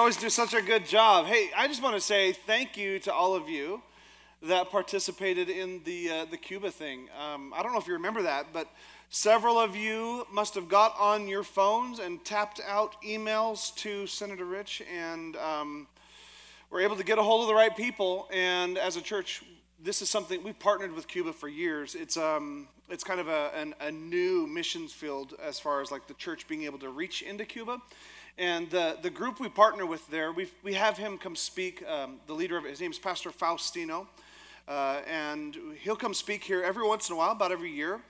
Always do such a good job. Hey, I just want to say thank you to all of you that participated in the, uh, the Cuba thing. Um, I don't know if you remember that, but several of you must have got on your phones and tapped out emails to Senator Rich and um, were able to get a hold of the right people. And as a church, this is something we've partnered with Cuba for years. It's, um, it's kind of a, an, a new missions field as far as like the church being able to reach into Cuba. And the, the group we partner with there, we we have him come speak. Um, the leader of it, his name is Pastor Faustino. Uh, and he'll come speak here every once in a while, about every year.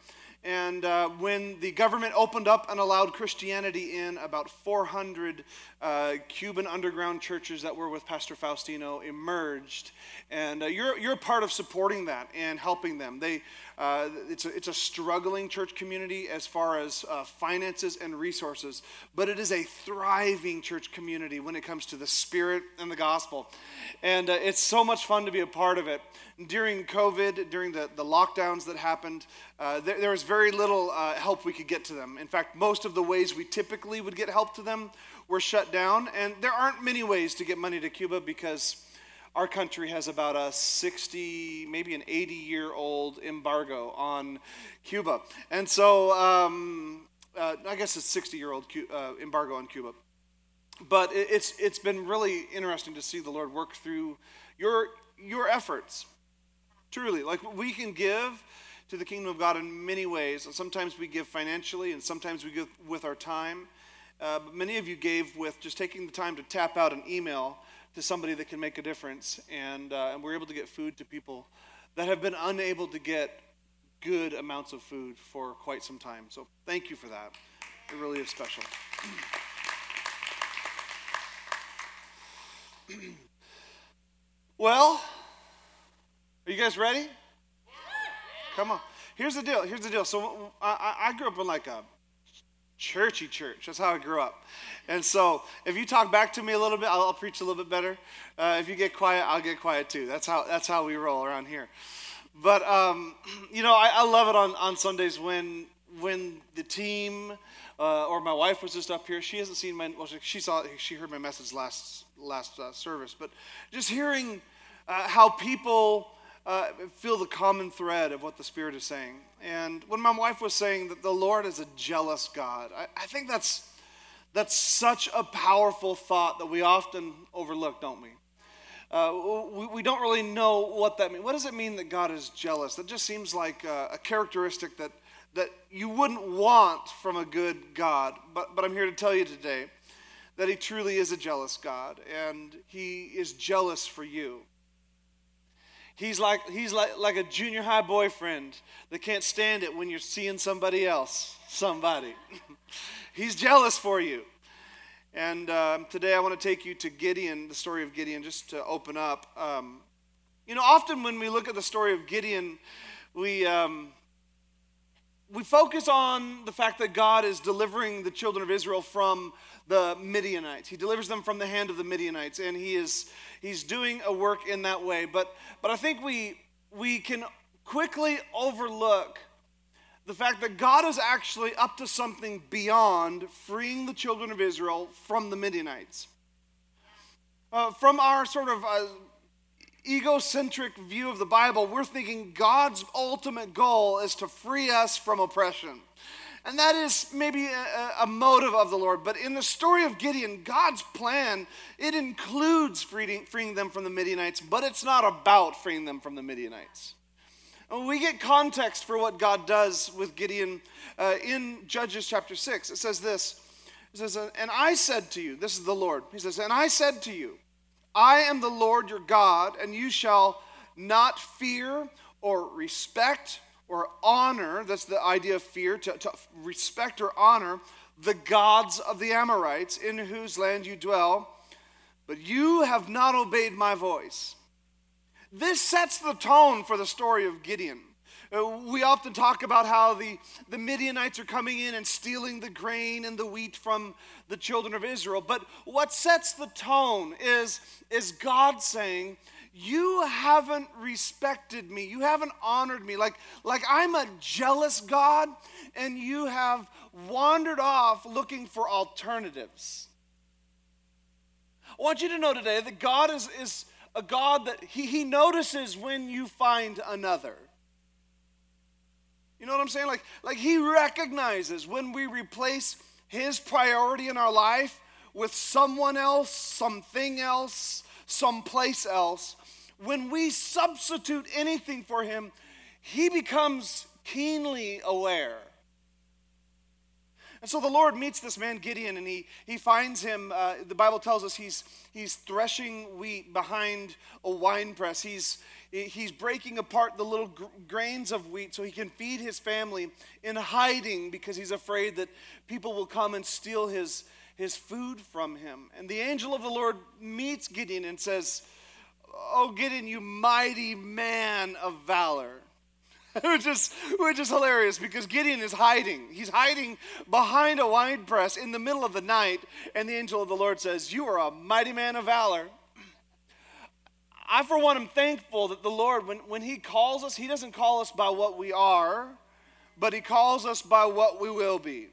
And uh, when the government opened up and allowed Christianity in, about 400 uh, Cuban underground churches that were with Pastor Faustino emerged. And uh, you're, you're part of supporting that and helping them. They, uh, it's, a, it's a struggling church community as far as uh, finances and resources, but it is a thriving church community when it comes to the spirit and the gospel. And uh, it's so much fun to be a part of it. During COVID, during the, the lockdowns that happened, uh, there, there, was very little uh, help we could get to them. In fact, most of the ways we typically would get help to them were shut down. And there aren't many ways to get money to Cuba because our country has about a 60, maybe an 80 year old embargo on Cuba. And so, um, uh, I guess it's 60 year old uh, embargo on Cuba. But it's, it's been really interesting to see the Lord work through your, your efforts. Truly. Like we can give to the kingdom of God in many ways. And Sometimes we give financially, and sometimes we give with our time. Uh, but many of you gave with just taking the time to tap out an email to somebody that can make a difference. And, uh, and we're able to get food to people that have been unable to get good amounts of food for quite some time. So thank you for that. It really is special. well, are you guys ready? Come on. Here's the deal. Here's the deal. So I, I grew up in like a churchy church. That's how I grew up. And so if you talk back to me a little bit, I'll, I'll preach a little bit better. Uh, if you get quiet, I'll get quiet too. That's how, that's how we roll around here. But, um, you know, I, I, love it on, on Sundays when, when the team uh, or my wife was just up here. She hasn't seen my, well, she saw, she heard my message last, last uh, service. But just hearing uh, how people uh, feel the common thread of what the Spirit is saying. And when my wife was saying that the Lord is a jealous God, I, I think that's, that's such a powerful thought that we often overlook, don't we? Uh, we, we, don't really know what that means. What does it mean that God is jealous? That just seems like a, a characteristic that, that you wouldn't want from a good God. But, but I'm here to tell you today that He truly is a jealous God, and He is jealous for you. He's like, he's like, like a junior high boyfriend that can't stand it when you're seeing somebody else, somebody. he's jealous for you. And um, today I want to take you to Gideon, the story of Gideon, just to open up. Um, you know, often when we look at the story of Gideon, we, um, we focus on the fact that God is delivering the children of Israel from the Midianites. He delivers them from the hand of the Midianites, and he is he's doing a work in that way. But, but I think we, we can quickly overlook the fact that God is actually up to something beyond freeing the children of Israel from the Midianites. Uh, from our sort of uh, egocentric view of the Bible, we're thinking God's ultimate goal is to free us from oppression. And that is maybe a, a, motive of the Lord. But in the story of Gideon, God's plan, it includes freeing, freeing them from the Midianites, but it's not about freeing them from the Midianites. And we get context for what God does with Gideon uh, in Judges chapter 6. It says this It says, And I said to you, this is the Lord. He says, And I said to you, I am the Lord your God, and you shall not fear or respect or honor, that's the idea of fear, to, to respect or honor the gods of the Amorites in whose land you dwell, but you have not obeyed my voice. This sets the tone for the story of Gideon. Uh, we often talk about how the, the Midianites are coming in and stealing the grain and the wheat from the children of Israel. But what sets the tone is, is God saying, you haven't respected me. You haven't honored me. Like like i'm a jealous god and you have wandered off looking for alternatives. I want you to know today that god is is a god that he, he notices when you find another. You know what i'm saying? Like like he recognizes when we replace his priority in our life with someone else something else someplace else when we substitute anything for him, he becomes keenly aware. And so the Lord meets this man Gideon and he, he finds him. Uh, the Bible tells us he's, he's threshing wheat behind a wine press. He's, he's breaking apart the little grains of wheat so he can feed his family in hiding because he's afraid that people will come and steal his, his food from him. And the angel of the Lord meets Gideon and says, Oh, Gideon, you mighty man of valor. which, is, which is hilarious because Gideon is hiding. He's hiding behind a wine press in the middle of the night, and the angel of the Lord says, You are a mighty man of valor. I, for one, am thankful that the Lord, when, when He calls us, He doesn't call us by what we are, but He calls us by what we will be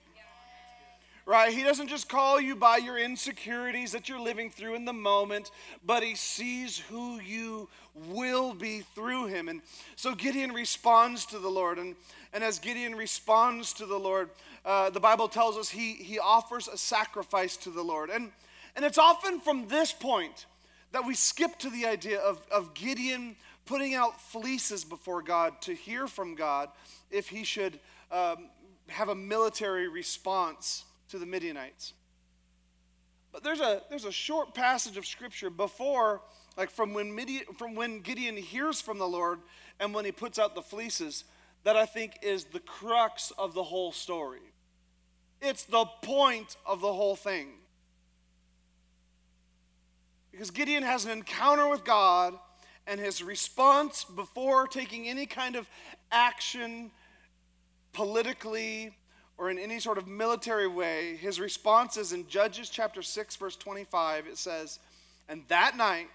right? He doesn't just call you by your insecurities that you're living through in the moment, but he sees who you will be through him. And so Gideon responds to the Lord. And, and as Gideon responds to the Lord, uh, the Bible tells us he, he offers a sacrifice to the Lord. And, and it's often from this point that we skip to the idea of, of Gideon putting out fleeces before God to hear from God if he should um, have a military response to the Midianites. But there's a, there's a short passage of scripture before, like from when, Midian, from when Gideon hears from the Lord and when he puts out the fleeces, that I think is the crux of the whole story. It's the point of the whole thing. Because Gideon has an encounter with God, and his response before taking any kind of action politically or in any sort of military way, his response is in Judges chapter 6, verse 25. It says, And that night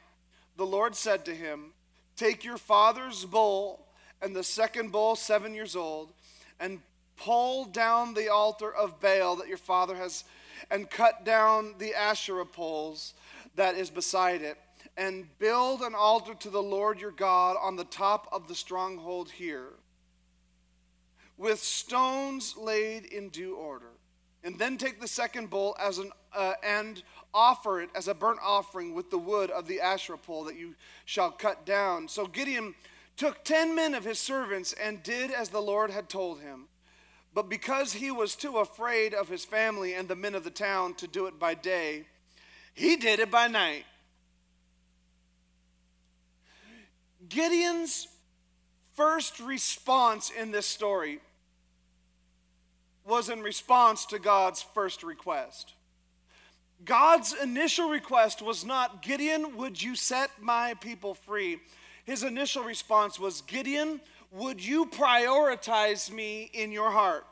the Lord said to him, Take your father's bull and the second bull, seven years old, and pull down the altar of Baal that your father has, and cut down the Asherah poles that is beside it, and build an altar to the Lord your God on the top of the stronghold here with stones laid in due order. And then take the second bull as an uh, and offer it as a burnt offering with the wood of the Asherah pole that you shall cut down. So Gideon took ten men of his servants and did as the Lord had told him. But because he was too afraid of his family and the men of the town to do it by day, he did it by night. Gideon's first response in this story was in response to God's first request. God's initial request was not, Gideon, would you set my people free? His initial response was, Gideon, would you prioritize me in your heart?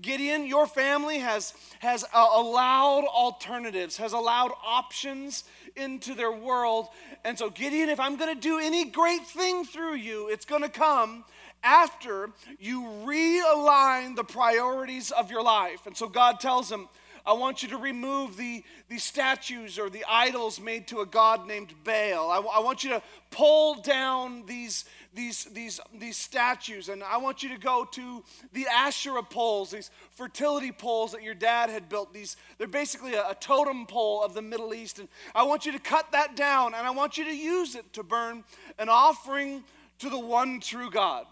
Gideon, your family has, has uh, allowed alternatives, has allowed options into their world. And so, Gideon, if I'm going to do any great thing through you, it's going to come after you realign the priorities of your life. And so God tells him, I want you to remove the, the statues or the idols made to a god named Baal. I, I want you to pull down these, these, these, these statues. And I want you to go to the Asherah poles, these fertility poles that your dad had built. These, they're basically a, a totem pole of the Middle East. And I want you to cut that down and I want you to use it to burn an offering to the one true God.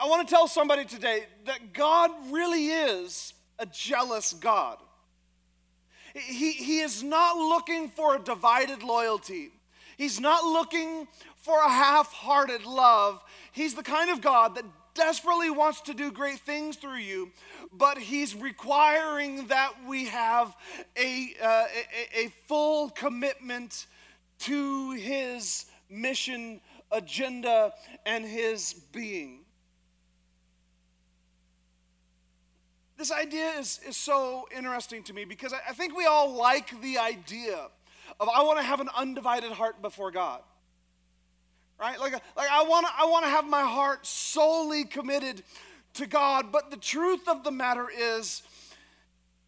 I want to tell somebody today that God really is a jealous God. He, he is not looking for a divided loyalty. He's not looking for a half hearted love. He's the kind of God that desperately wants to do great things through you, but He's requiring that we have a, uh, a, a full commitment to His mission, agenda, and His being. This idea is, is so interesting to me because I, I think we all like the idea of I want to have an undivided heart before God. Right? Like, like I want to I want to have my heart solely committed to God, but the truth of the matter is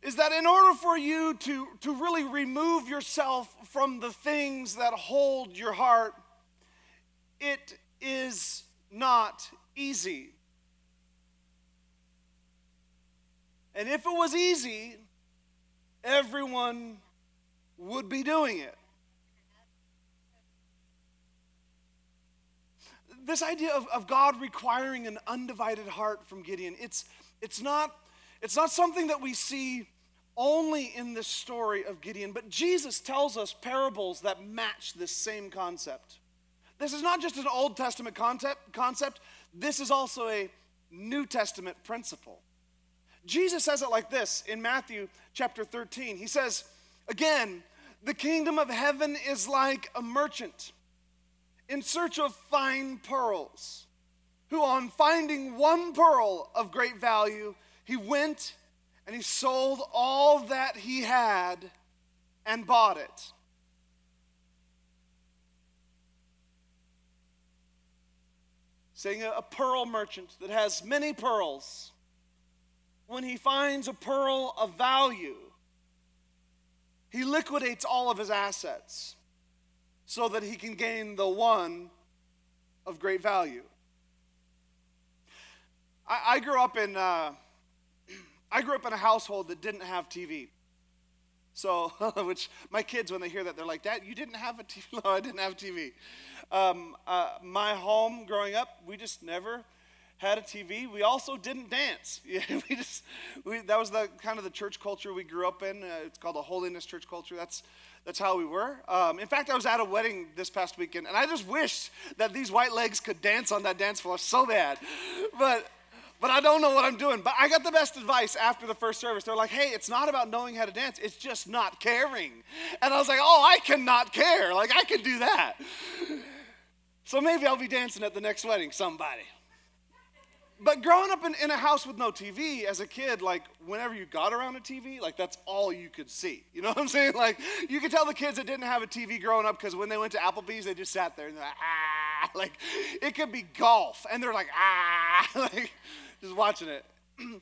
is that in order for you to, to really remove yourself from the things that hold your heart, it is not easy. And if it was easy, everyone would be doing it. This idea of, of God requiring an undivided heart from Gideon, it's, it's, not, it's not something that we see only in this story of Gideon, but Jesus tells us parables that match this same concept. This is not just an Old Testament concept, concept this is also a New Testament principle. Jesus says it like this in Matthew chapter 13. He says, Again, the kingdom of heaven is like a merchant in search of fine pearls, who, on finding one pearl of great value, he went and he sold all that he had and bought it. Saying a, pearl merchant that has many pearls when he finds a pearl of value, he liquidates all of his assets so that he can gain the one of great value. I, I grew up in uh, I grew up in a household that didn't have TV. So, which my kids, when they hear that, they're like, Dad, you didn't have a TV? No, I didn't have TV. Um, uh, my home growing up, we just never had a TV. We also didn't dance. we just we, that was the kind of the church culture we grew up in. Uh, it's called a holiness church culture. That's that's how we were. Um, in fact, I was at a wedding this past weekend, and I just wished that these white legs could dance on that dance floor so bad, but. But I don't know what I'm doing. But I got the best advice after the first service. They're like, hey, it's not about knowing how to dance, it's just not caring. And I was like, oh, I cannot care. Like, I can do that. So maybe I'll be dancing at the next wedding, somebody but growing up in, in a house with no TV as a kid, like whenever you got around a TV, like that's all you could see. You know what I'm saying? Like you could tell the kids that didn't have a TV growing up because when they went to Applebee's, they just sat there and they're like, ah, like it could be golf, and they're like, ah, like just watching it.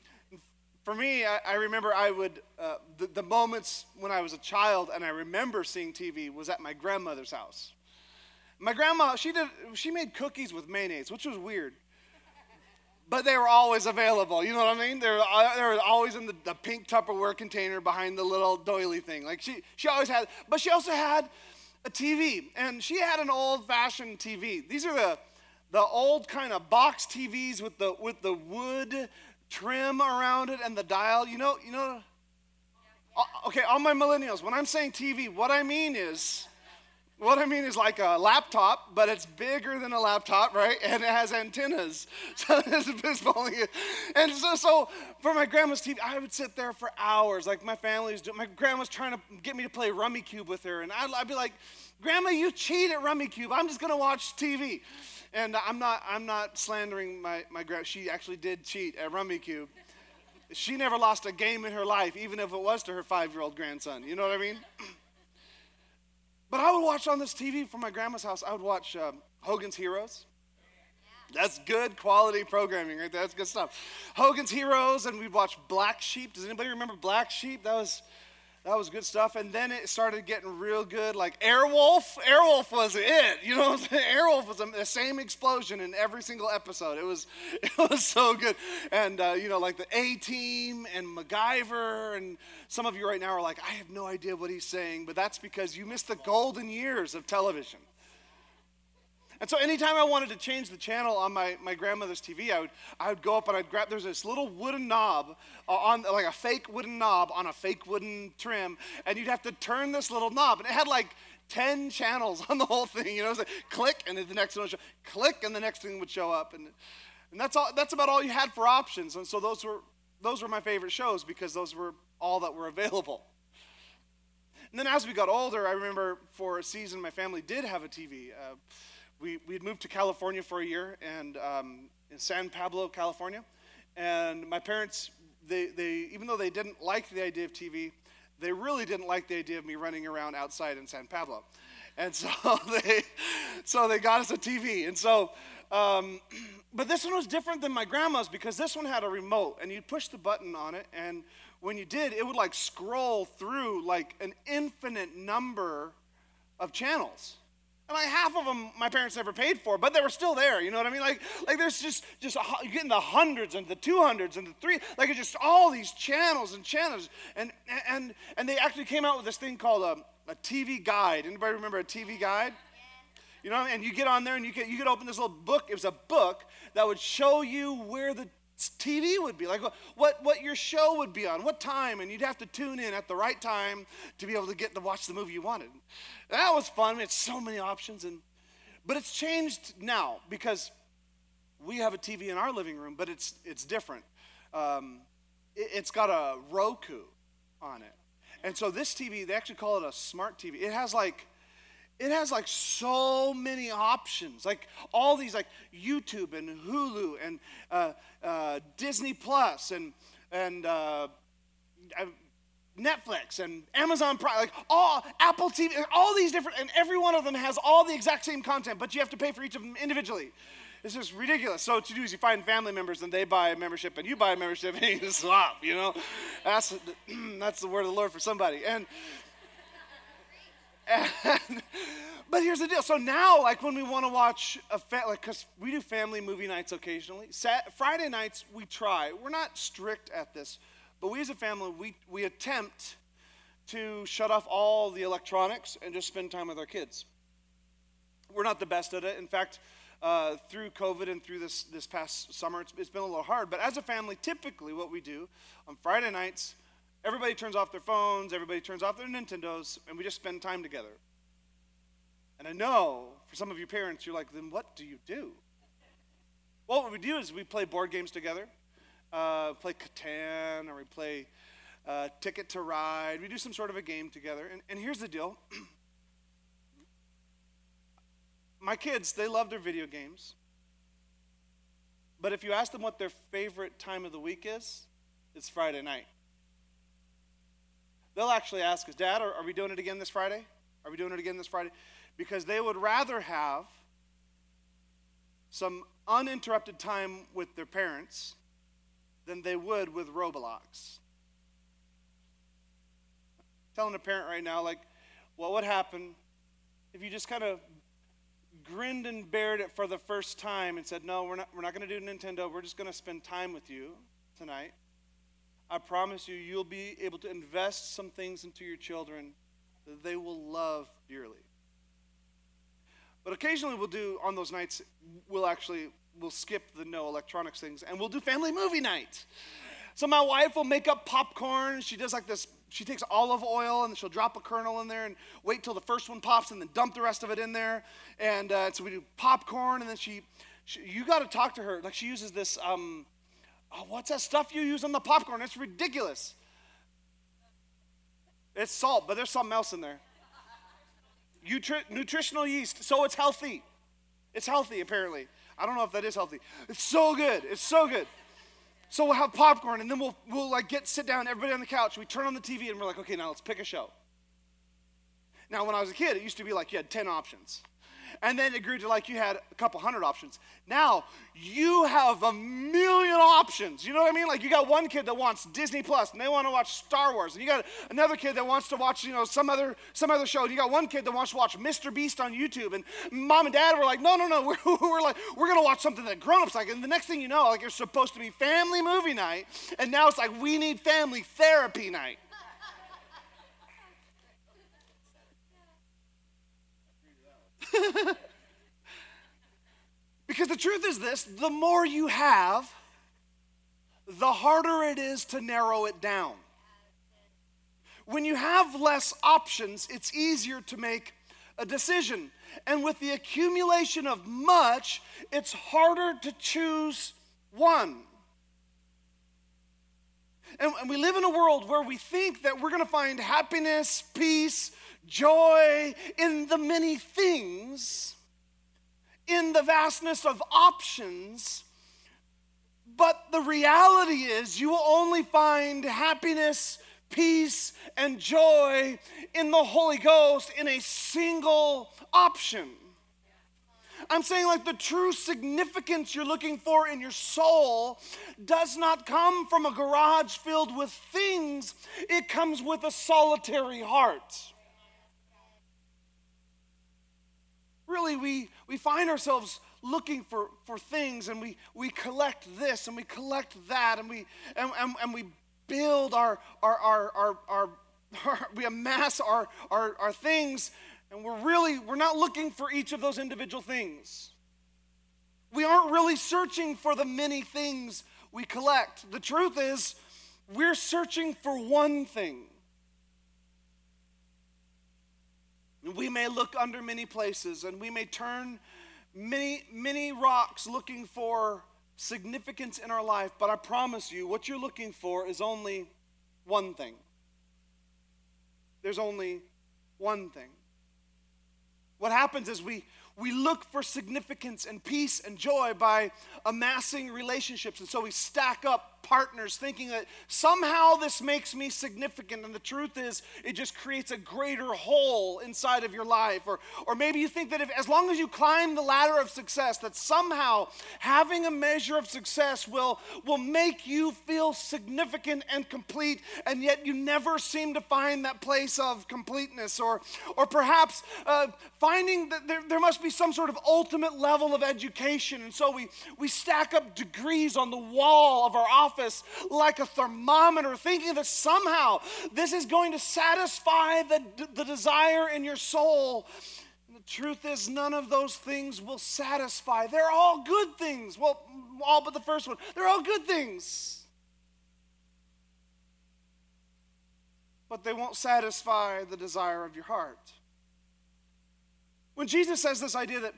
For me, I, I remember I would, uh, the, the moments when I was a child and I remember seeing TV was at my grandmother's house. My grandma, she did, she made cookies with mayonnaise, which was weird but they were always available. You know what I mean? They were, uh, they were always in the, the pink Tupperware container behind the little doily thing. Like she, she always had, but she also had a TV, and she had an old-fashioned TV. These are the the old kind of box TVs with the with the wood trim around it and the dial. You know, you know. Uh, okay, all my millennials. When I'm saying TV, what I mean is what I mean is like a laptop, but it's bigger than a laptop, right? And it has antennas. So it's pulling it. And so, so for my grandma's TV, I would sit there for hours. Like my family's doing, my grandma's trying to get me to play Rummikub with her. And I'd, I'd be like, Grandma, you cheat at Rummikub. I'm just going to watch TV. And I'm not, I'm not slandering my, my grandma. She actually did cheat at Rummikub. She never lost a game in her life, even if it was to her five year old grandson. You know what I mean? But I would watch on this TV from my grandma's house, I would watch um, Hogan's Heroes. That's good quality programming right there. That's good stuff. Hogan's Heroes, and we'd watch Black Sheep. Does anybody remember Black Sheep? That was that was good stuff. And then it started getting real good. Like Airwolf. Airwolf was it. You know Airwolf was the same explosion in every single episode. It was, it was so good. And, uh, you know, like the A Team and MacGyver. And some of you right now are like, I have no idea what he's saying. But that's because you missed the golden years of television. And so anytime I wanted to change the channel on my, my grandmother's TV, I would, I would go up and I'd grab, there's this little wooden knob uh, on, like a fake wooden knob on a fake wooden trim, and you'd have to turn this little knob. And it had like 10 channels on the whole thing, you know, it was like click, and then the next one would show, click, and the next thing would show up. And, and that's, all, that's about all you had for options. And so those were, those were my favorite shows because those were all that were available. And then as we got older, I remember for a season my family did have a TV. Uh, we, we had moved to California for a year and um, in San Pablo, California. And my parents, they, they, even though they didn't like the idea of TV, they really didn't like the idea of me running around outside in San Pablo. And so they, so they got us a TV. And so, um, but this one was different than my grandma's because this one had a remote and you'd push the button on it. And when you did, it would like scroll through like an infinite number of channels. And like half of them, my parents never paid for, but they were still there. You know what I mean? Like, like there's just, just you're getting the hundreds and the two hundreds and the three, like it's just all these channels and channels. And and and they actually came out with this thing called um, a, a TV guide. Anybody remember a TV guide? You know, and you get on there and you could you could open this little book. It was a book that would show you where the TV would be, like what, what your show would be on, what time, and you'd have to tune in at the right time to be able to get to watch the movie you wanted. That was fun. We had so many options, and but it's changed now because we have a TV in our living room, but it's it's different. Um, it, it's got a Roku on it, and so this TV they actually call it a smart TV. It has like it has like so many options like all these like youtube and hulu and uh, uh, disney plus and and uh, netflix and amazon prime like all apple tv all these different and every one of them has all the exact same content but you have to pay for each of them individually it's just ridiculous. So what you do is you find family members and they buy a membership and you buy a membership and you swap, you know? That's, that's the word of the Lord for somebody. And and, but here's the deal. So now, like when we want to watch a fa- like, cause we do family movie nights occasionally. Sat- Friday nights we try. We're not strict at this, but we as a family we we attempt to shut off all the electronics and just spend time with our kids. We're not the best at it. In fact, uh, through COVID and through this this past summer, it's, it's been a little hard. But as a family, typically what we do on Friday nights Everybody turns off their phones, everybody turns off their Nintendos, and we just spend time together. And I know for some of you parents, you're like, then what do you do? Well, what we do is we play board games together, uh, play Catan, or we play uh, Ticket to Ride. We do some sort of a game together. And, and here's the deal my kids, they love their video games. But if you ask them what their favorite time of the week is, it's Friday night. They'll actually ask us, Dad, are, are we doing it again this Friday? Are we doing it again this Friday? Because they would rather have some uninterrupted time with their parents than they would with Roblox. Telling a parent right now, like, what would happen if you just kind of grinned and bared it for the first time and said, No, we're not, we're not going to do Nintendo. We're just going to spend time with you tonight. I promise you, you'll be able to invest some things into your children that they will love dearly. But occasionally we'll do, on those nights, we'll actually, we'll skip the no electronics things and we'll do family movie night. So my wife will make up popcorn. She does like this, she takes olive oil and she'll drop a kernel in there and wait till the first one pops and then dump the rest of it in there. And uh, so we do popcorn and then she, she you got to talk to her. Like she uses this, um, Oh, what's that stuff you use on the popcorn? It's ridiculous. It's salt, but there's something else in there. Nutri- nutritional yeast, so it's healthy. It's healthy, apparently. I don't know if that is healthy. It's so good. It's so good. So we'll have popcorn, and then we'll we'll like get sit down, everybody on the couch. We turn on the TV, and we're like, okay, now let's pick a show. Now, when I was a kid, it used to be like you had ten options, And then it grew to like you had a couple hundred options. Now you have a million options. You know what I mean? Like you got one kid that wants Disney Plus and they want to watch Star Wars. And you got another kid that wants to watch, you know, some other some other show. And you got one kid that wants to watch Mr. Beast on YouTube. And mom and dad were like, no, no, no, we're, we're like, we're gonna watch something that grown-ups like. And the next thing you know, like it's supposed to be family movie night, and now it's like we need family therapy night. because the truth is this the more you have, the harder it is to narrow it down. When you have less options, it's easier to make a decision. And with the accumulation of much, it's harder to choose one. And, we live in a world where we think that we're going to find happiness, peace, joy in the many things, in the vastness of options. But the reality is, you will only find happiness, peace, and joy in the Holy Ghost in a single option. I'm saying, like, the true significance you're looking for in your soul does not come from a garage filled with things, it comes with a solitary heart. Really, we, we find ourselves looking for, for things and we, we collect this and we collect that and we, and, and, and we build our, our, our, our, our, our we amass our, our, our things and we're really, we're not looking for each of those individual things. We aren't really searching for the many things we collect. The truth is, we're searching for one thing. We may look under many places and we may turn many, many rocks looking for significance in our life, but I promise you, what you're looking for is only one thing. There's only one thing. What happens is we, we look for significance and peace and joy by amassing relationships. And so we stack up partners thinking that somehow this makes me significant. And the truth is, it just creates a greater hole inside of your life. Or, or maybe you think that if, as long as you climb the ladder of success, that somehow having a measure of success will, will make you feel significant and complete. And yet you never seem to find that place of completeness. Or, or perhaps uh, finding that there, there must be some sort of ultimate level of education. And so we, we stack up degrees on the wall of our office office like a thermometer, thinking that somehow this is going to satisfy the, the desire in your soul. And the truth is, none of those things will satisfy. They're all good things. Well, all but the first one. They're all good things. But they won't satisfy the desire of your heart. When Jesus says this idea that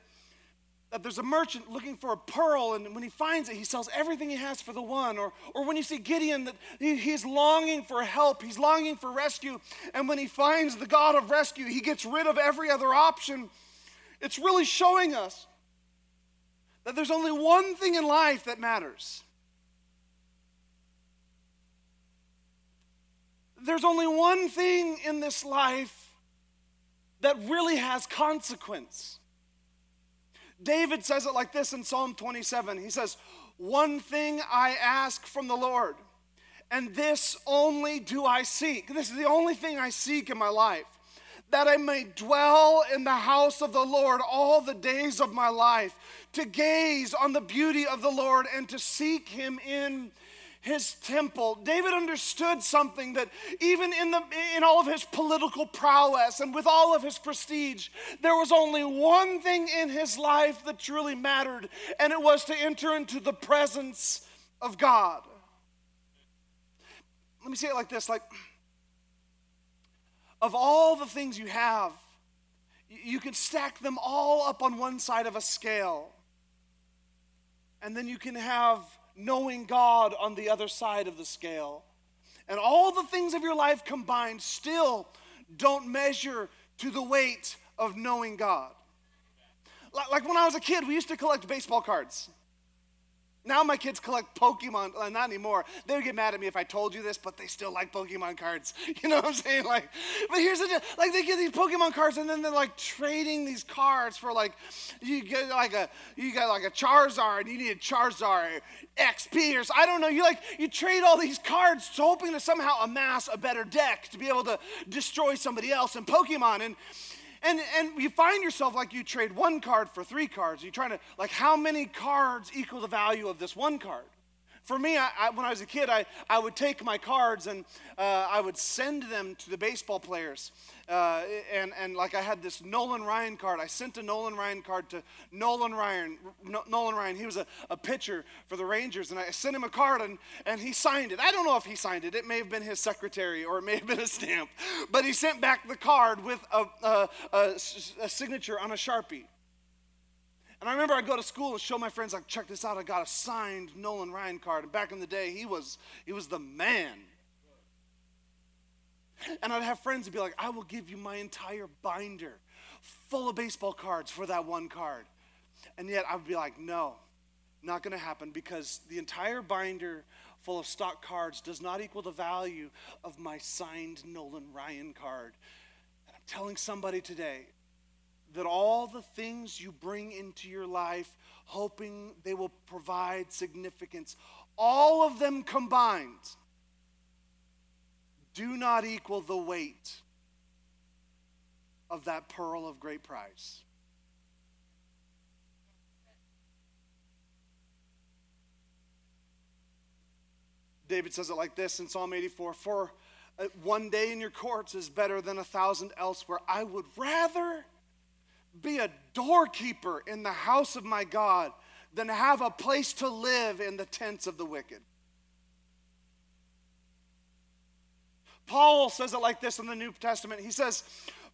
that there's a merchant looking for a pearl, and when he finds it, he sells everything he has for the one. Or, or when you see Gideon, that he, he's longing for help, he's longing for rescue, and when he finds the God of rescue, he gets rid of every other option. It's really showing us that there's only one thing in life that matters. There's only one thing in this life that really has consequence. David says it like this in Psalm 27. He says, One thing I ask from the Lord, and this only do I seek. This is the only thing I seek in my life, that I may dwell in the house of the Lord all the days of my life, to gaze on the beauty of the Lord and to seek him in his temple. David understood something that even in, the, in all of his political prowess and with all of his prestige, there was only one thing in his life that truly mattered, and it was to enter into the presence of God. Let me say it like this like, of all the things you have, you can stack them all up on one side of a scale. And then you can have knowing God on the other side of the scale. And all the things of your life combined still don't measure to the weight of knowing God. Like when I was a kid, we used to collect baseball cards. Now my kids collect Pokemon, uh, not anymore. They would get mad at me if I told you this, but they still like Pokemon cards. You know what I'm saying? Like, but here's the deal. Like they get these Pokemon cards and then they're like trading these cards for like, you get like a, you got like a Charizard, and you need a Charizard XP or so, I don't know. You like, you trade all these cards hoping to somehow amass a better deck to be able to destroy somebody else in Pokemon. And, and, and you find yourself like you trade one card for three cards. You're trying to, like, how many cards equal the value of this one card? For me, I, I, when I was a kid, I, I would take my cards and uh, I would send them to the baseball players. Uh, and, and like I had this Nolan Ryan card. I sent a Nolan Ryan card to Nolan Ryan. No, Nolan Ryan, he was a, a pitcher for the Rangers. And I sent him a card and, and he signed it. I don't know if he signed it. It may have been his secretary or it may have been a stamp. But he sent back the card with a, a, a, a signature on a Sharpie. And I remember I'd go to school and show my friends, like, check this out, I got a signed Nolan Ryan card. And back in the day, he was, he was the man. And I'd have friends who'd be like, I will give you my entire binder full of baseball cards for that one card. And yet I would be like, no, not to happen because the entire binder full of stock cards does not equal the value of my signed Nolan Ryan card. And I'm telling somebody today, that all the things you bring into your life, hoping they will provide significance, all of them combined, do not equal the weight of that pearl of great price. David says it like this in Psalm 84 For uh, one day in your courts is better than a thousand elsewhere. I would rather be a doorkeeper in the house of my God than have a place to live in the tents of the wicked. Paul says it like this in the New Testament. He says,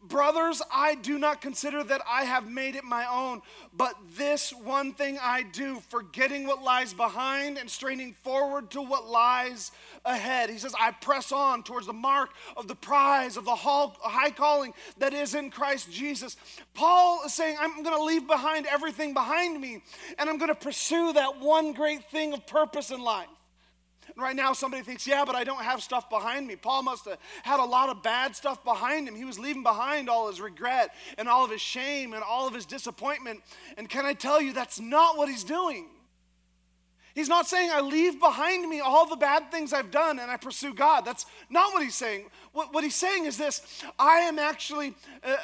Brothers, I do not consider that I have made it my own, but this one thing I do, forgetting what lies behind and straining forward to what lies ahead. He says, I press on towards the mark of the prize of the high calling that is in Christ Jesus. Paul is saying, I'm going to leave behind everything behind me, and I'm going to pursue that one great thing of purpose in life. Right now, somebody thinks, yeah, but I don't have stuff behind me. Paul must have had a lot of bad stuff behind him. He was leaving behind all his regret and all of his shame and all of his disappointment. And can I tell you, that's not what he's doing. He's not saying, I leave behind me all the bad things I've done and I pursue God. That's not what he's saying. What, what he's saying is this I am actually a, a,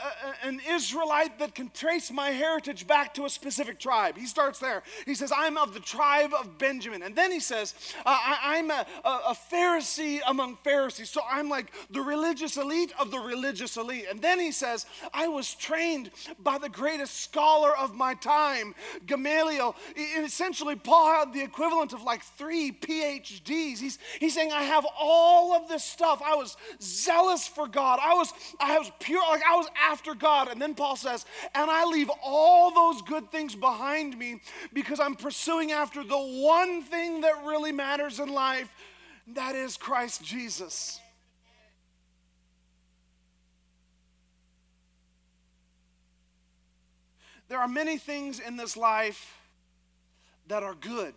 an Israelite that can trace my heritage back to a specific tribe. He starts there. He says, I'm of the tribe of Benjamin. And then he says, I, am a, a Pharisee among Pharisees. So I'm like the religious elite of the religious elite. And then he says, I was trained by the greatest scholar of my time, Gamaliel. Essentially, Paul had the equivalent equivalent of like three PhDs. He's, he's saying, I have all of this stuff. I was zealous for God. I was, I was pure, like I was after God. And then Paul says, and I leave all those good things behind me because I'm pursuing after the one thing that really matters in life. That is Christ Jesus. There are many things in this life that are good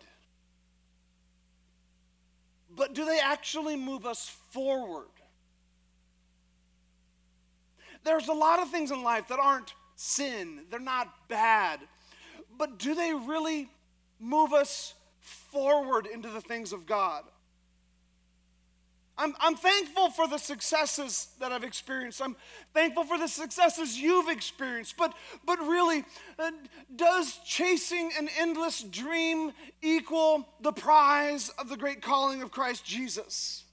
but do they actually move us forward? There's a lot of things in life that aren't sin, they're not bad, but do they really move us forward into the things of God? I'm, I'm thankful for the successes that I've experienced. I'm thankful for the successes you've experienced. But, but really, uh, does chasing an endless dream equal the prize of the great calling of Christ Jesus?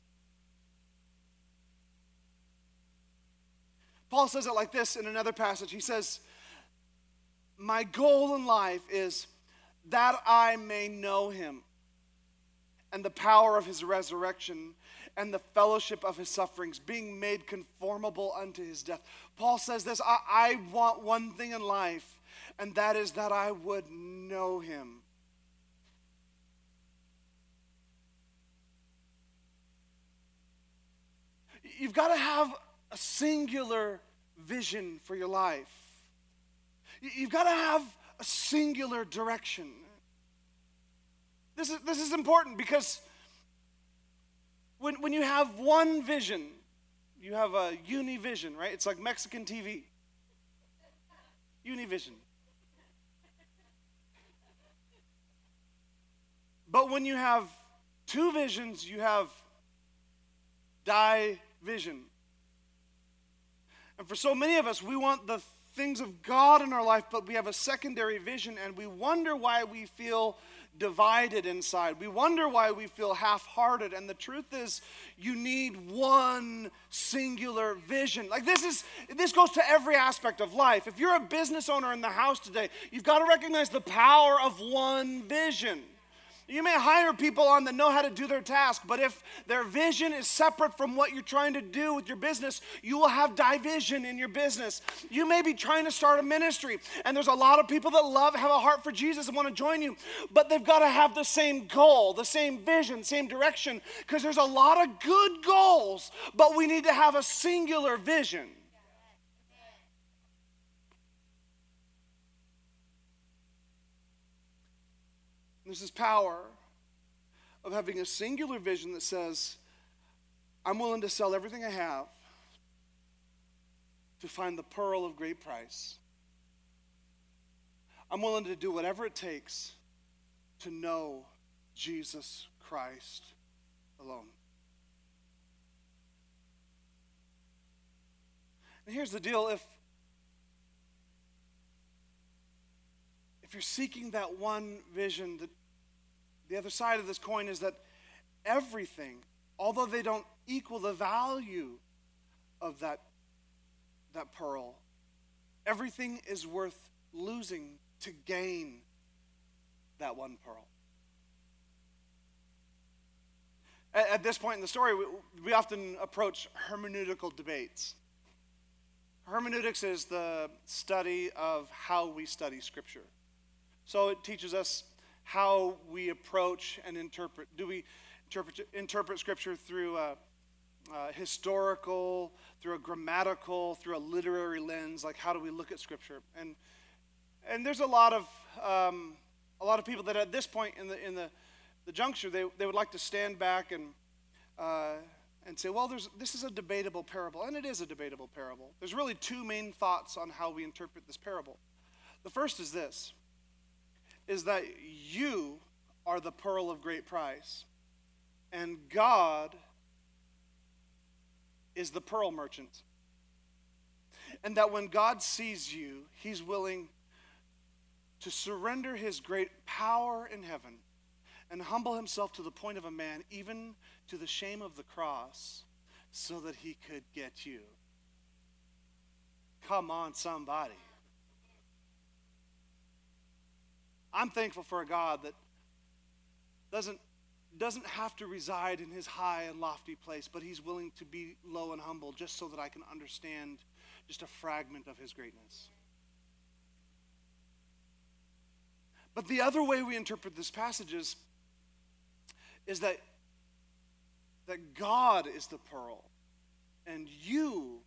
Paul says it like this in another passage. He says, My goal in life is that I may know him and the power of his resurrection and the fellowship of his sufferings, being made conformable unto his death. Paul says this I, I want one thing in life, and that is that I would know him. You've got to have a singular vision for your life. You've got to have a singular direction. This is, this is important because when, when you have one vision, you have a univision, right? It's like Mexican TV. Univision. But when you have two visions, you have division. And for so many of us, we want the things of God in our life, but we have a secondary vision and we wonder why we feel divided inside. We wonder why we feel half hearted. And the truth is, you need one singular vision. Like this is, this goes to every aspect of life. If you're a business owner in the house today, you've got to recognize the power of one vision. You may hire people on that know how to do their task, but if their vision is separate from what you're trying to do with your business, you will have division in your business. You may be trying to start a ministry, and there's a lot of people that love, have a heart for Jesus and want to join you, but they've got to have the same goal, the same vision, same direction, because there's a lot of good goals, but we need to have a singular vision. There's this power of having a singular vision that says, I'm willing to sell everything I have to find the pearl of great price. I'm willing to do whatever it takes to know Jesus Christ alone. And here's the deal if you're seeking that one vision, that the other side of this coin is that everything, although they don't equal the value of that, that pearl, everything is worth losing to gain that one pearl. At, at this point in the story, we, we often approach hermeneutical debates. Hermeneutics is the study of how we study Scripture. So it teaches us how we approach and interpret. Do we interpret, interpret Scripture through a, a historical, through a grammatical, through a literary lens? Like, how do we look at Scripture? And and there's a lot of um, a lot of people that at this point in the in the, the juncture they, they would like to stand back and uh, and say, well, there's, this is a debatable parable, and it is a debatable parable. There's really two main thoughts on how we interpret this parable. The first is this is that you are the pearl of great price, and God is the pearl merchant. And that when God sees you, He's willing to surrender His great power in heaven and humble Himself to the point of a man, even to the shame of the cross, so that He could get you. Come on, somebody. I'm thankful for a God that doesn't, doesn't have to reside in his high and lofty place, but he's willing to be low and humble just so that I can understand just a fragment of his greatness. But the other way we interpret this passage is, is that, that God is the pearl and you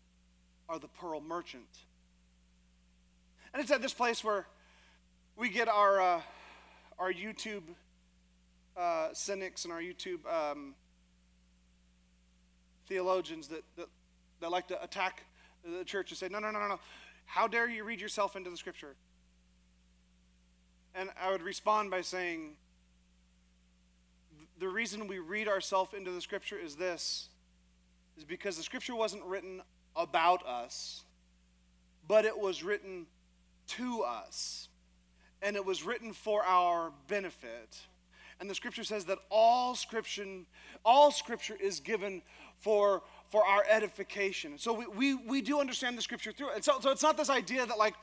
are the pearl merchant. And it's at this place where we get our uh, our YouTube uh, cynics and our YouTube um, theologians that, that that like to attack the church and say, no, no, no, no, no. How dare you read yourself into the scripture? And I would respond by saying, the reason we read ourselves into the scripture is this is because the scripture wasn't written about us, but it was written to us and it was written for our benefit. And the scripture says that all scripture, all scripture is given for, for our edification. So we, we, we do understand the scripture through it. So, so it's not this idea that like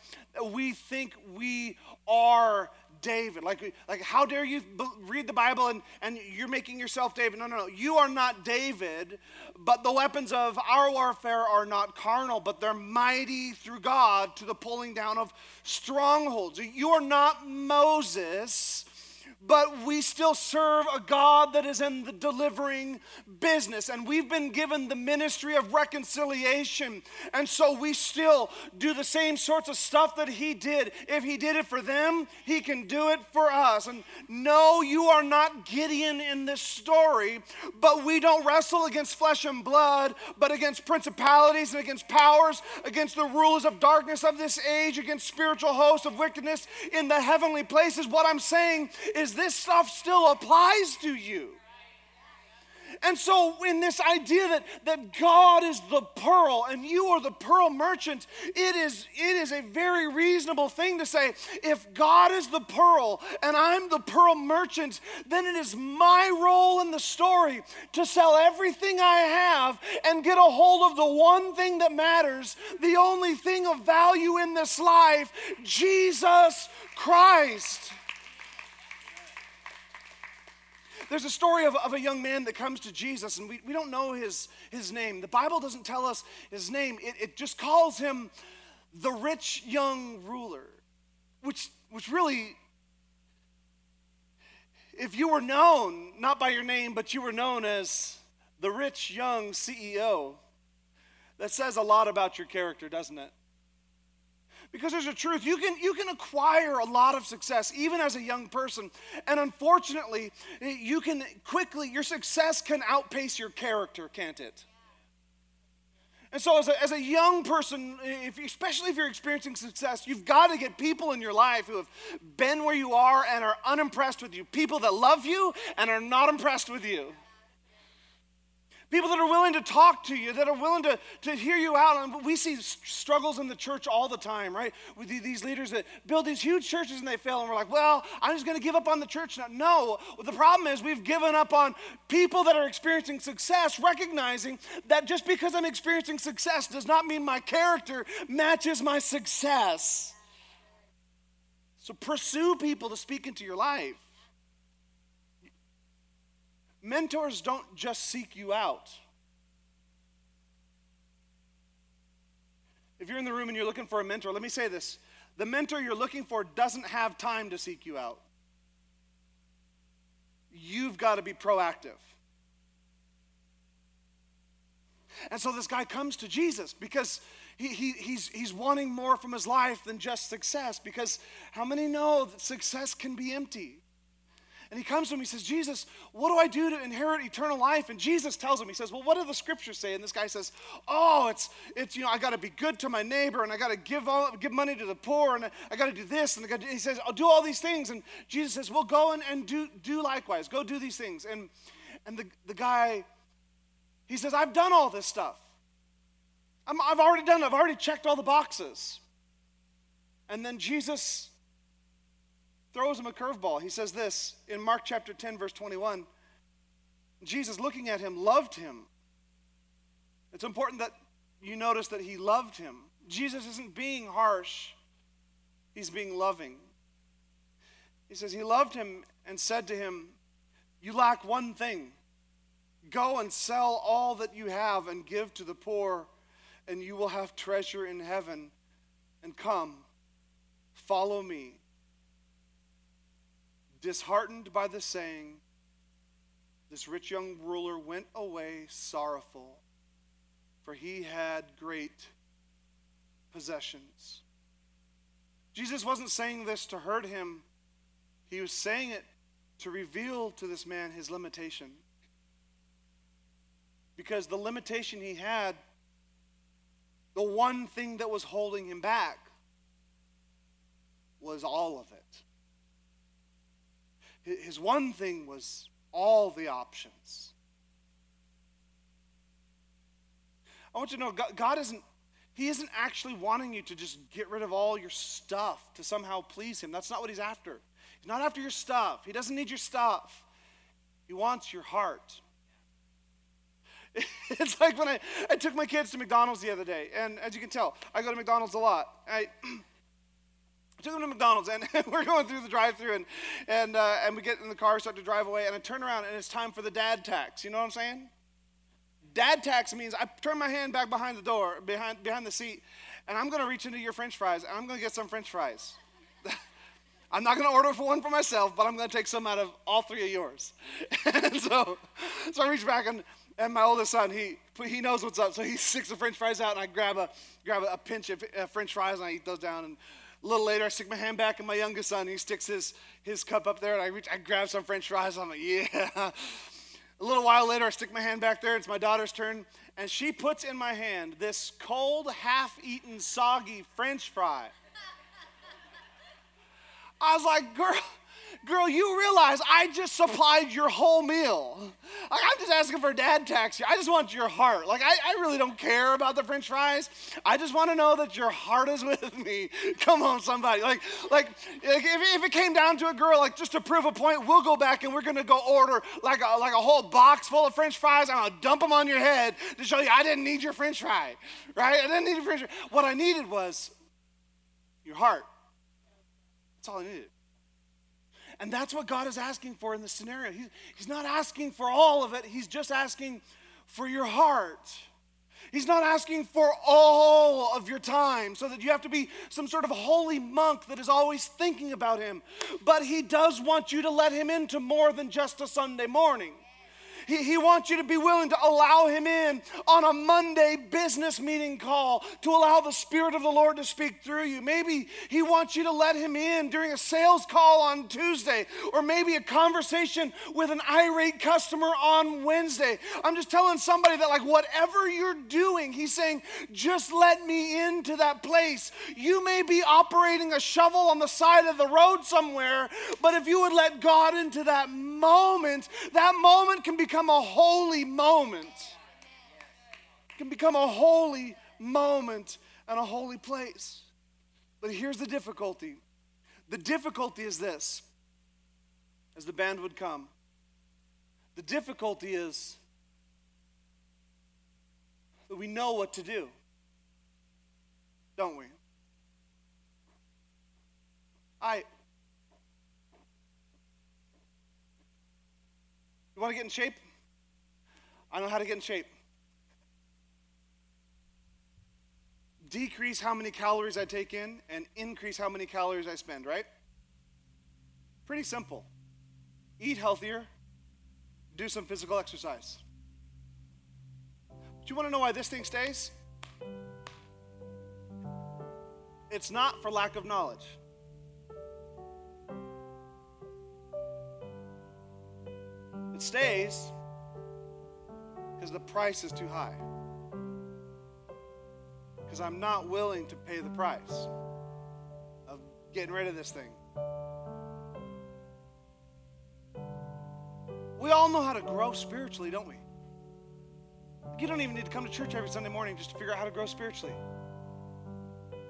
we think we are David. Like, like how dare you read the Bible and, and you're making yourself David? No, no, no. You are not David, but the weapons of our warfare are not carnal, but they're mighty through God to the pulling down of strongholds. You are not Moses, but we still serve a God that is in the delivering business. And we've been given the ministry of reconciliation. And so we still do the same sorts of stuff that He did. If He did it for them, He can do it for us. And no, you are not Gideon in this story, but we don't wrestle against flesh and blood, but against principalities and against powers, against the rulers of darkness of this age, against spiritual hosts of wickedness in the heavenly places. What I'm saying is this stuff still applies to you. And so, in this idea that, that God is the pearl and you are the pearl merchant, it is, it is a very reasonable thing to say if God is the pearl and I'm the pearl merchant, then it is my role in the story to sell everything I have and get a hold of the one thing that matters, the only thing of value in this life Jesus Christ. There's a story of, of a young man that comes to Jesus, and we, we don't know his, his name. The Bible doesn't tell us his name, it, it just calls him the rich young ruler, which, which really, if you were known, not by your name, but you were known as the rich young CEO, that says a lot about your character, doesn't it? Because there's a truth. You can, you can acquire a lot of success even as a young person. And unfortunately, you can quickly, your success can outpace your character, can't it? And so, as a, as a young person, if, especially if you're experiencing success, you've got to get people in your life who have been where you are and are unimpressed with you. People that love you and are not impressed with you. People that are willing to talk to you, that are willing to, to hear you out. And we see struggles in the church all the time, right? With these leaders that build these huge churches and they fail, and we're like, well, I'm just going to give up on the church now. No, the problem is we've given up on people that are experiencing success, recognizing that just because I'm experiencing success does not mean my character matches my success. So pursue people to speak into your life. Mentors don't just seek you out. If you're in the room and you're looking for a mentor, let me say this the mentor you're looking for doesn't have time to seek you out. You've got to be proactive. And so this guy comes to Jesus because he, he, he's, he's wanting more from his life than just success. Because how many know that success can be empty? And he comes to him, he says, Jesus, what do I do to inherit eternal life? And Jesus tells him, he says, Well, what do the scriptures say? And this guy says, Oh, it's, it's you know, I got to be good to my neighbor, and I got to give, all, give money to the poor, and I, I got to do this. And he says, I'll do all these things. And Jesus says, Well, go and, and do, do likewise. Go do these things. And, and the, the guy, he says, I've done all this stuff. i I've already done it, I've already checked all the boxes. And then Jesus throws him a curveball. He says this in Mark chapter 10, verse 21. Jesus, looking at him, loved him. It's important that you notice that he loved him. Jesus isn't being harsh, he's being loving. He says, He loved him and said to him, You lack one thing. Go and sell all that you have and give to the poor, and you will have treasure in heaven. And come, follow me. Disheartened by the saying, this rich young ruler went away sorrowful, for he had great possessions. Jesus wasn't saying this to hurt him, he was saying it to reveal to this man his limitation. Because the limitation he had, the one thing that was holding him back, was all of it. His one thing was all the options. I want you to know God, isn't, He isn't actually wanting you to just get rid of all your stuff to somehow please Him. That's not what He's after. He's not after your stuff, He doesn't need your stuff. He wants your heart. It's like when I, I took my kids to McDonald's the other day, and as you can tell, I go to McDonald's a lot. I, took them to McDonald's, and we're going through the drive-through, and and uh, and we get in the car, start to drive away, and I turn around, and it's time for the dad tax. You know what I'm saying? Dad tax means I turn my hand back behind the door, behind behind the seat, and I'm to reach into your French fries, and I'm to get some French fries. I'm not going to order for one for myself, but I'm going to take some out of all three of yours. and so, so I reach back and, and my oldest son, he, he knows what's up. So he sticks the french fries out and I grab a, grab a, pinch of uh, french fries and I eat those down. And a little later, I stick my hand back in my youngest son. He sticks his, his cup up there and I reach, I grab some french fries. I'm like, yeah. A little while later, I stick my hand back there. It's my daughter's turn. And she puts in my hand this cold, half eaten, soggy french fry. I was like, girl, girl, you realize I just supplied your whole meal. Like, I'm just asking for dad tax here. I just want your heart. Like, I, I really don't care about the french fries. I just want to know that your heart is with me. Come on, somebody. Like, like if, if it came down to a girl, like, just to prove a point, we'll go back and we're going to go order like a, like a whole box full of french fries. I'm going to dump them on your head to show you I didn't need your french fry, right? I didn't need your french fry. What I needed was your heart. That's all I needed. And that's what God is asking for in this scenario. He's, not asking for all of it, He's just asking for your heart. He's not asking for all of your time so that you have to be some sort of holy monk that is always thinking about Him. But He does want you to let Him into more than just a Sunday morning. He, he wants you to be willing to allow Him in on a Monday business meeting call to allow the Spirit of the Lord to speak through you. Maybe He wants you to let Him in during a sales call on Tuesday, or maybe a conversation with an irate customer on Wednesday. I'm just telling somebody that, like, whatever you're doing, He's saying, just let me into that place. You may be operating a shovel on the side of the road somewhere, but if you would let God into that moment, that moment can become a holy moment. It can become a holy moment and a holy place. But here's the difficulty the difficulty is this as the band would come. The difficulty is that we know what to do, don't we? I You want to get in shape? I know how to get in shape. Decrease how many calories I take in and increase how many calories I spend, right? Pretty simple. Eat healthier, do some physical exercise. Do you want to know why this thing stays? It's not for lack of knowledge. It stays because the price is too high. Because I'm not willing to pay the price of getting rid of this thing. We all know how to grow spiritually, don't we? You don't even need to come to church every Sunday morning just to figure out how to grow spiritually.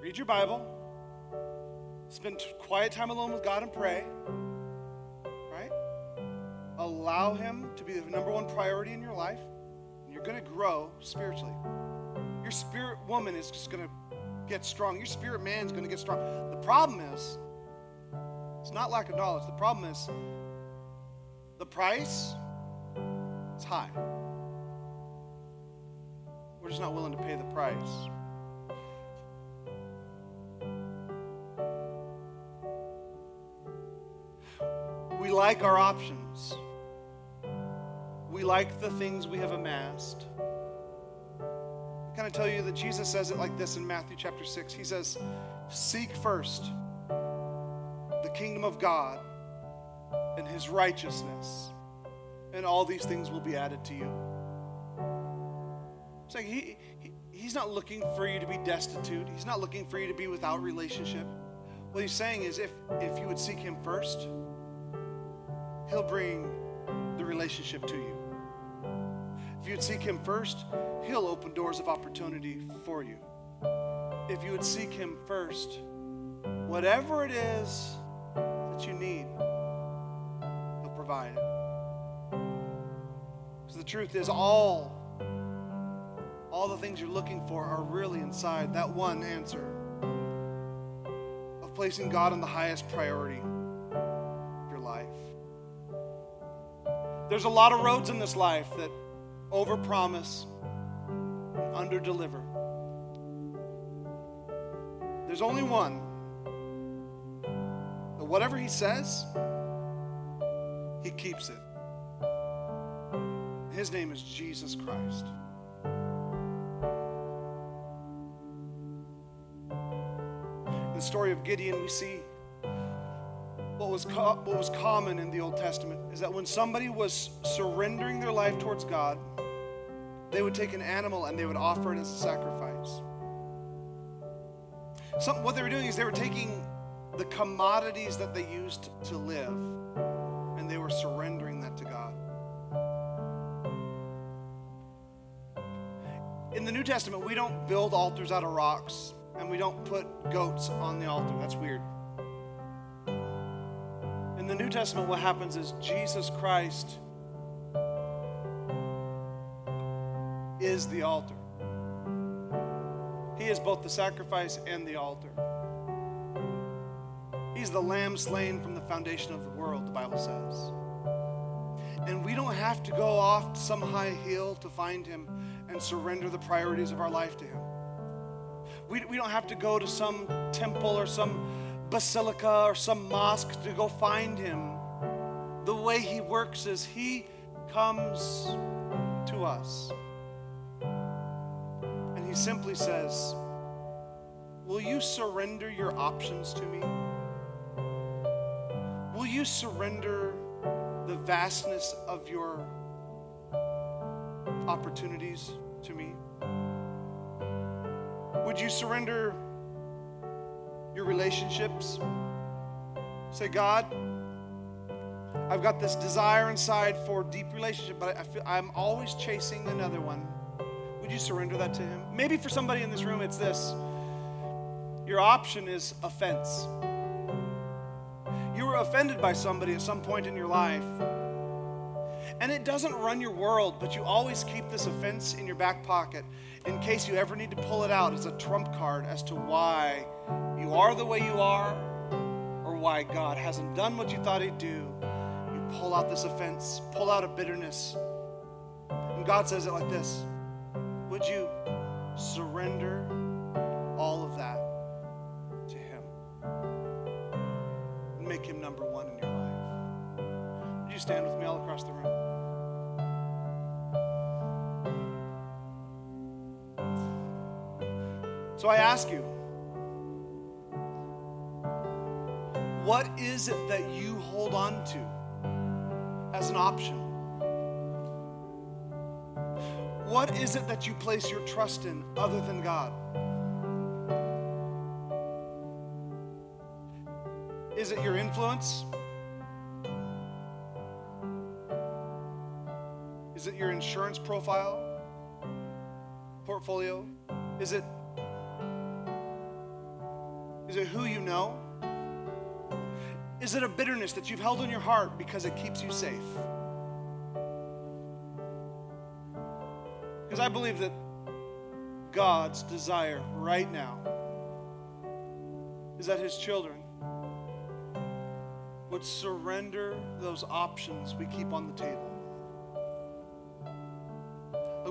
Read your Bible, spend quiet time alone with God and pray right? allow Him to be the number one priority in your life, going to grow spiritually. Your spirit woman is just going to get strong. Your spirit man is going to get strong. The problem is, it's not lack of knowledge. The problem is, the price is high. We're just not willing to pay the price. We like our options we like the things we have amassed. I kind of tell you that Jesus says it like this in Matthew chapter 6. He says, Seek first the kingdom of God and his righteousness, and all these things will be added to you. It's like he, he, he's not looking for you to be destitute, he's not looking for you to be without relationship. What he's saying is if, if you would seek him first, he'll bring the relationship to you. If you'd seek Him first, He'll open doors of opportunity for you. If you would seek Him first, whatever it is that you need, He'll provide it. Because the truth is, all, all the things you're looking for are really inside that one answer of placing God in the highest priority of your life. There's a lot of roads in this life that overpromise, and underdeliver. There's only one, the But whatever He says, He keeps it. His name is Jesus Christ. In the story of Gideon, we see was, co- what was common in the Old Testament is that when somebody was surrendering their life towards God, they would take an animal and they would offer it as a sacrifice. What they were doing is they were taking the commodities that they used to live and they were surrendering that to God. In the New Testament, we don't build altars out of rocks and we don't put goats on the altar. That's weird. The New Testament, what happens is Jesus Christ is the altar. He is both the sacrifice and the altar. He's the lamb slain from the foundation of the world, the Bible says. And we don't have to go off to some high hill to find him and surrender the priorities of our life to him. We, we don't have to go to some temple or some basilica or some mosque to go find him. The way he works is he comes to us. And he simply says, Will you surrender your options to me? Will you surrender the vastness of your opportunities to me? Would you surrender your relationships? Say, God, I've got this desire inside for deep relationship, but I feel I'm always chasing another one. Would you surrender that to Him? Maybe for somebody in this room, it's this. Your option is offense. You were offended by somebody at some point in your life. And it doesn't run your world, but you always keep this offense in your back pocket in case you ever need to pull it out as a trump card as to why you are the way you are or why God hasn't done what you thought He'd do. You pull out this offense, pull out a bitterness. And God says it like this Would you surrender all of that to Him and make Him number one in your life? Would you stand with me all across the room? So I ask you, what is it that you hold on to as an option? What is it that you place your trust in other than God? Is it your influence? Is it your insurance profile? Portfolio? Is it is it who you know? Is it a bitterness that you've held in your heart because it keeps you safe? Because I believe that God's desire right now is that His children would surrender those options we keep on the table.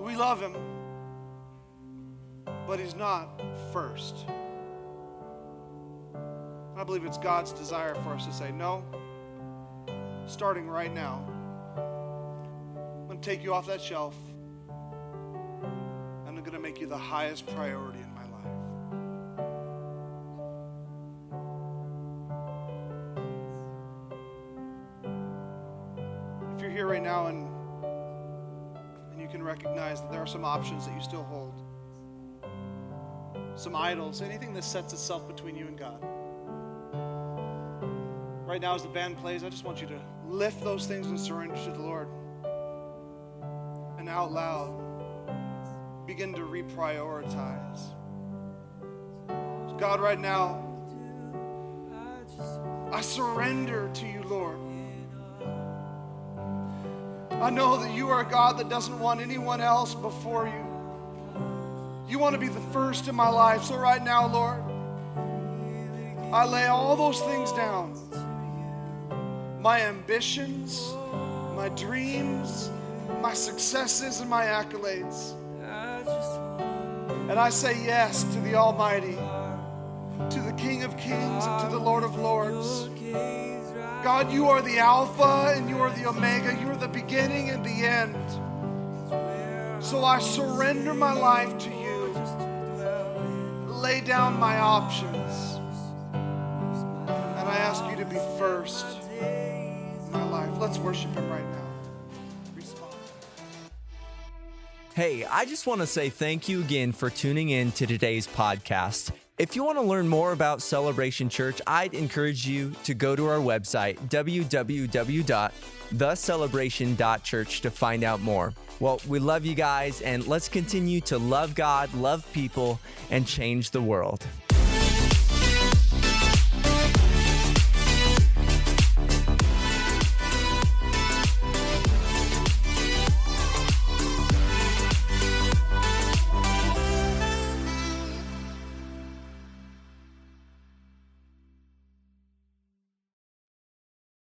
We love Him, but He's not first. I believe it's God's desire for us to say, no, starting right now, I'm going to take you off that shelf I'm going to make you the highest priority in my life. If you're here right now and, and you can recognize that there are some options that you still hold, some idols, anything that sets itself between you and God right now as the band plays, I just want you to lift those things and surrender to the Lord. And out loud, begin to reprioritize. God, right now, I surrender to you, Lord. I know that you are a God that doesn't want anyone else before you. You want to be the first in my life. So, right now, Lord, I lay all those things down my ambitions, my dreams, my successes, and my accolades. And I say yes to the Almighty, to the King of Kings, and to the Lord of Lords. God, you are the Alpha and you are the Omega. You are the beginning and the end. So I surrender my life to you. Lay down my options. And I ask you to be first Let's worship him right now. Respond. Hey, I just want to say thank you again for tuning in to today's podcast. If you want to learn more about Celebration Church, I'd encourage you to go to our website, www.thecelebration.church, to find out more. Well, we love you guys, and let's continue to love God, love people, and change the world.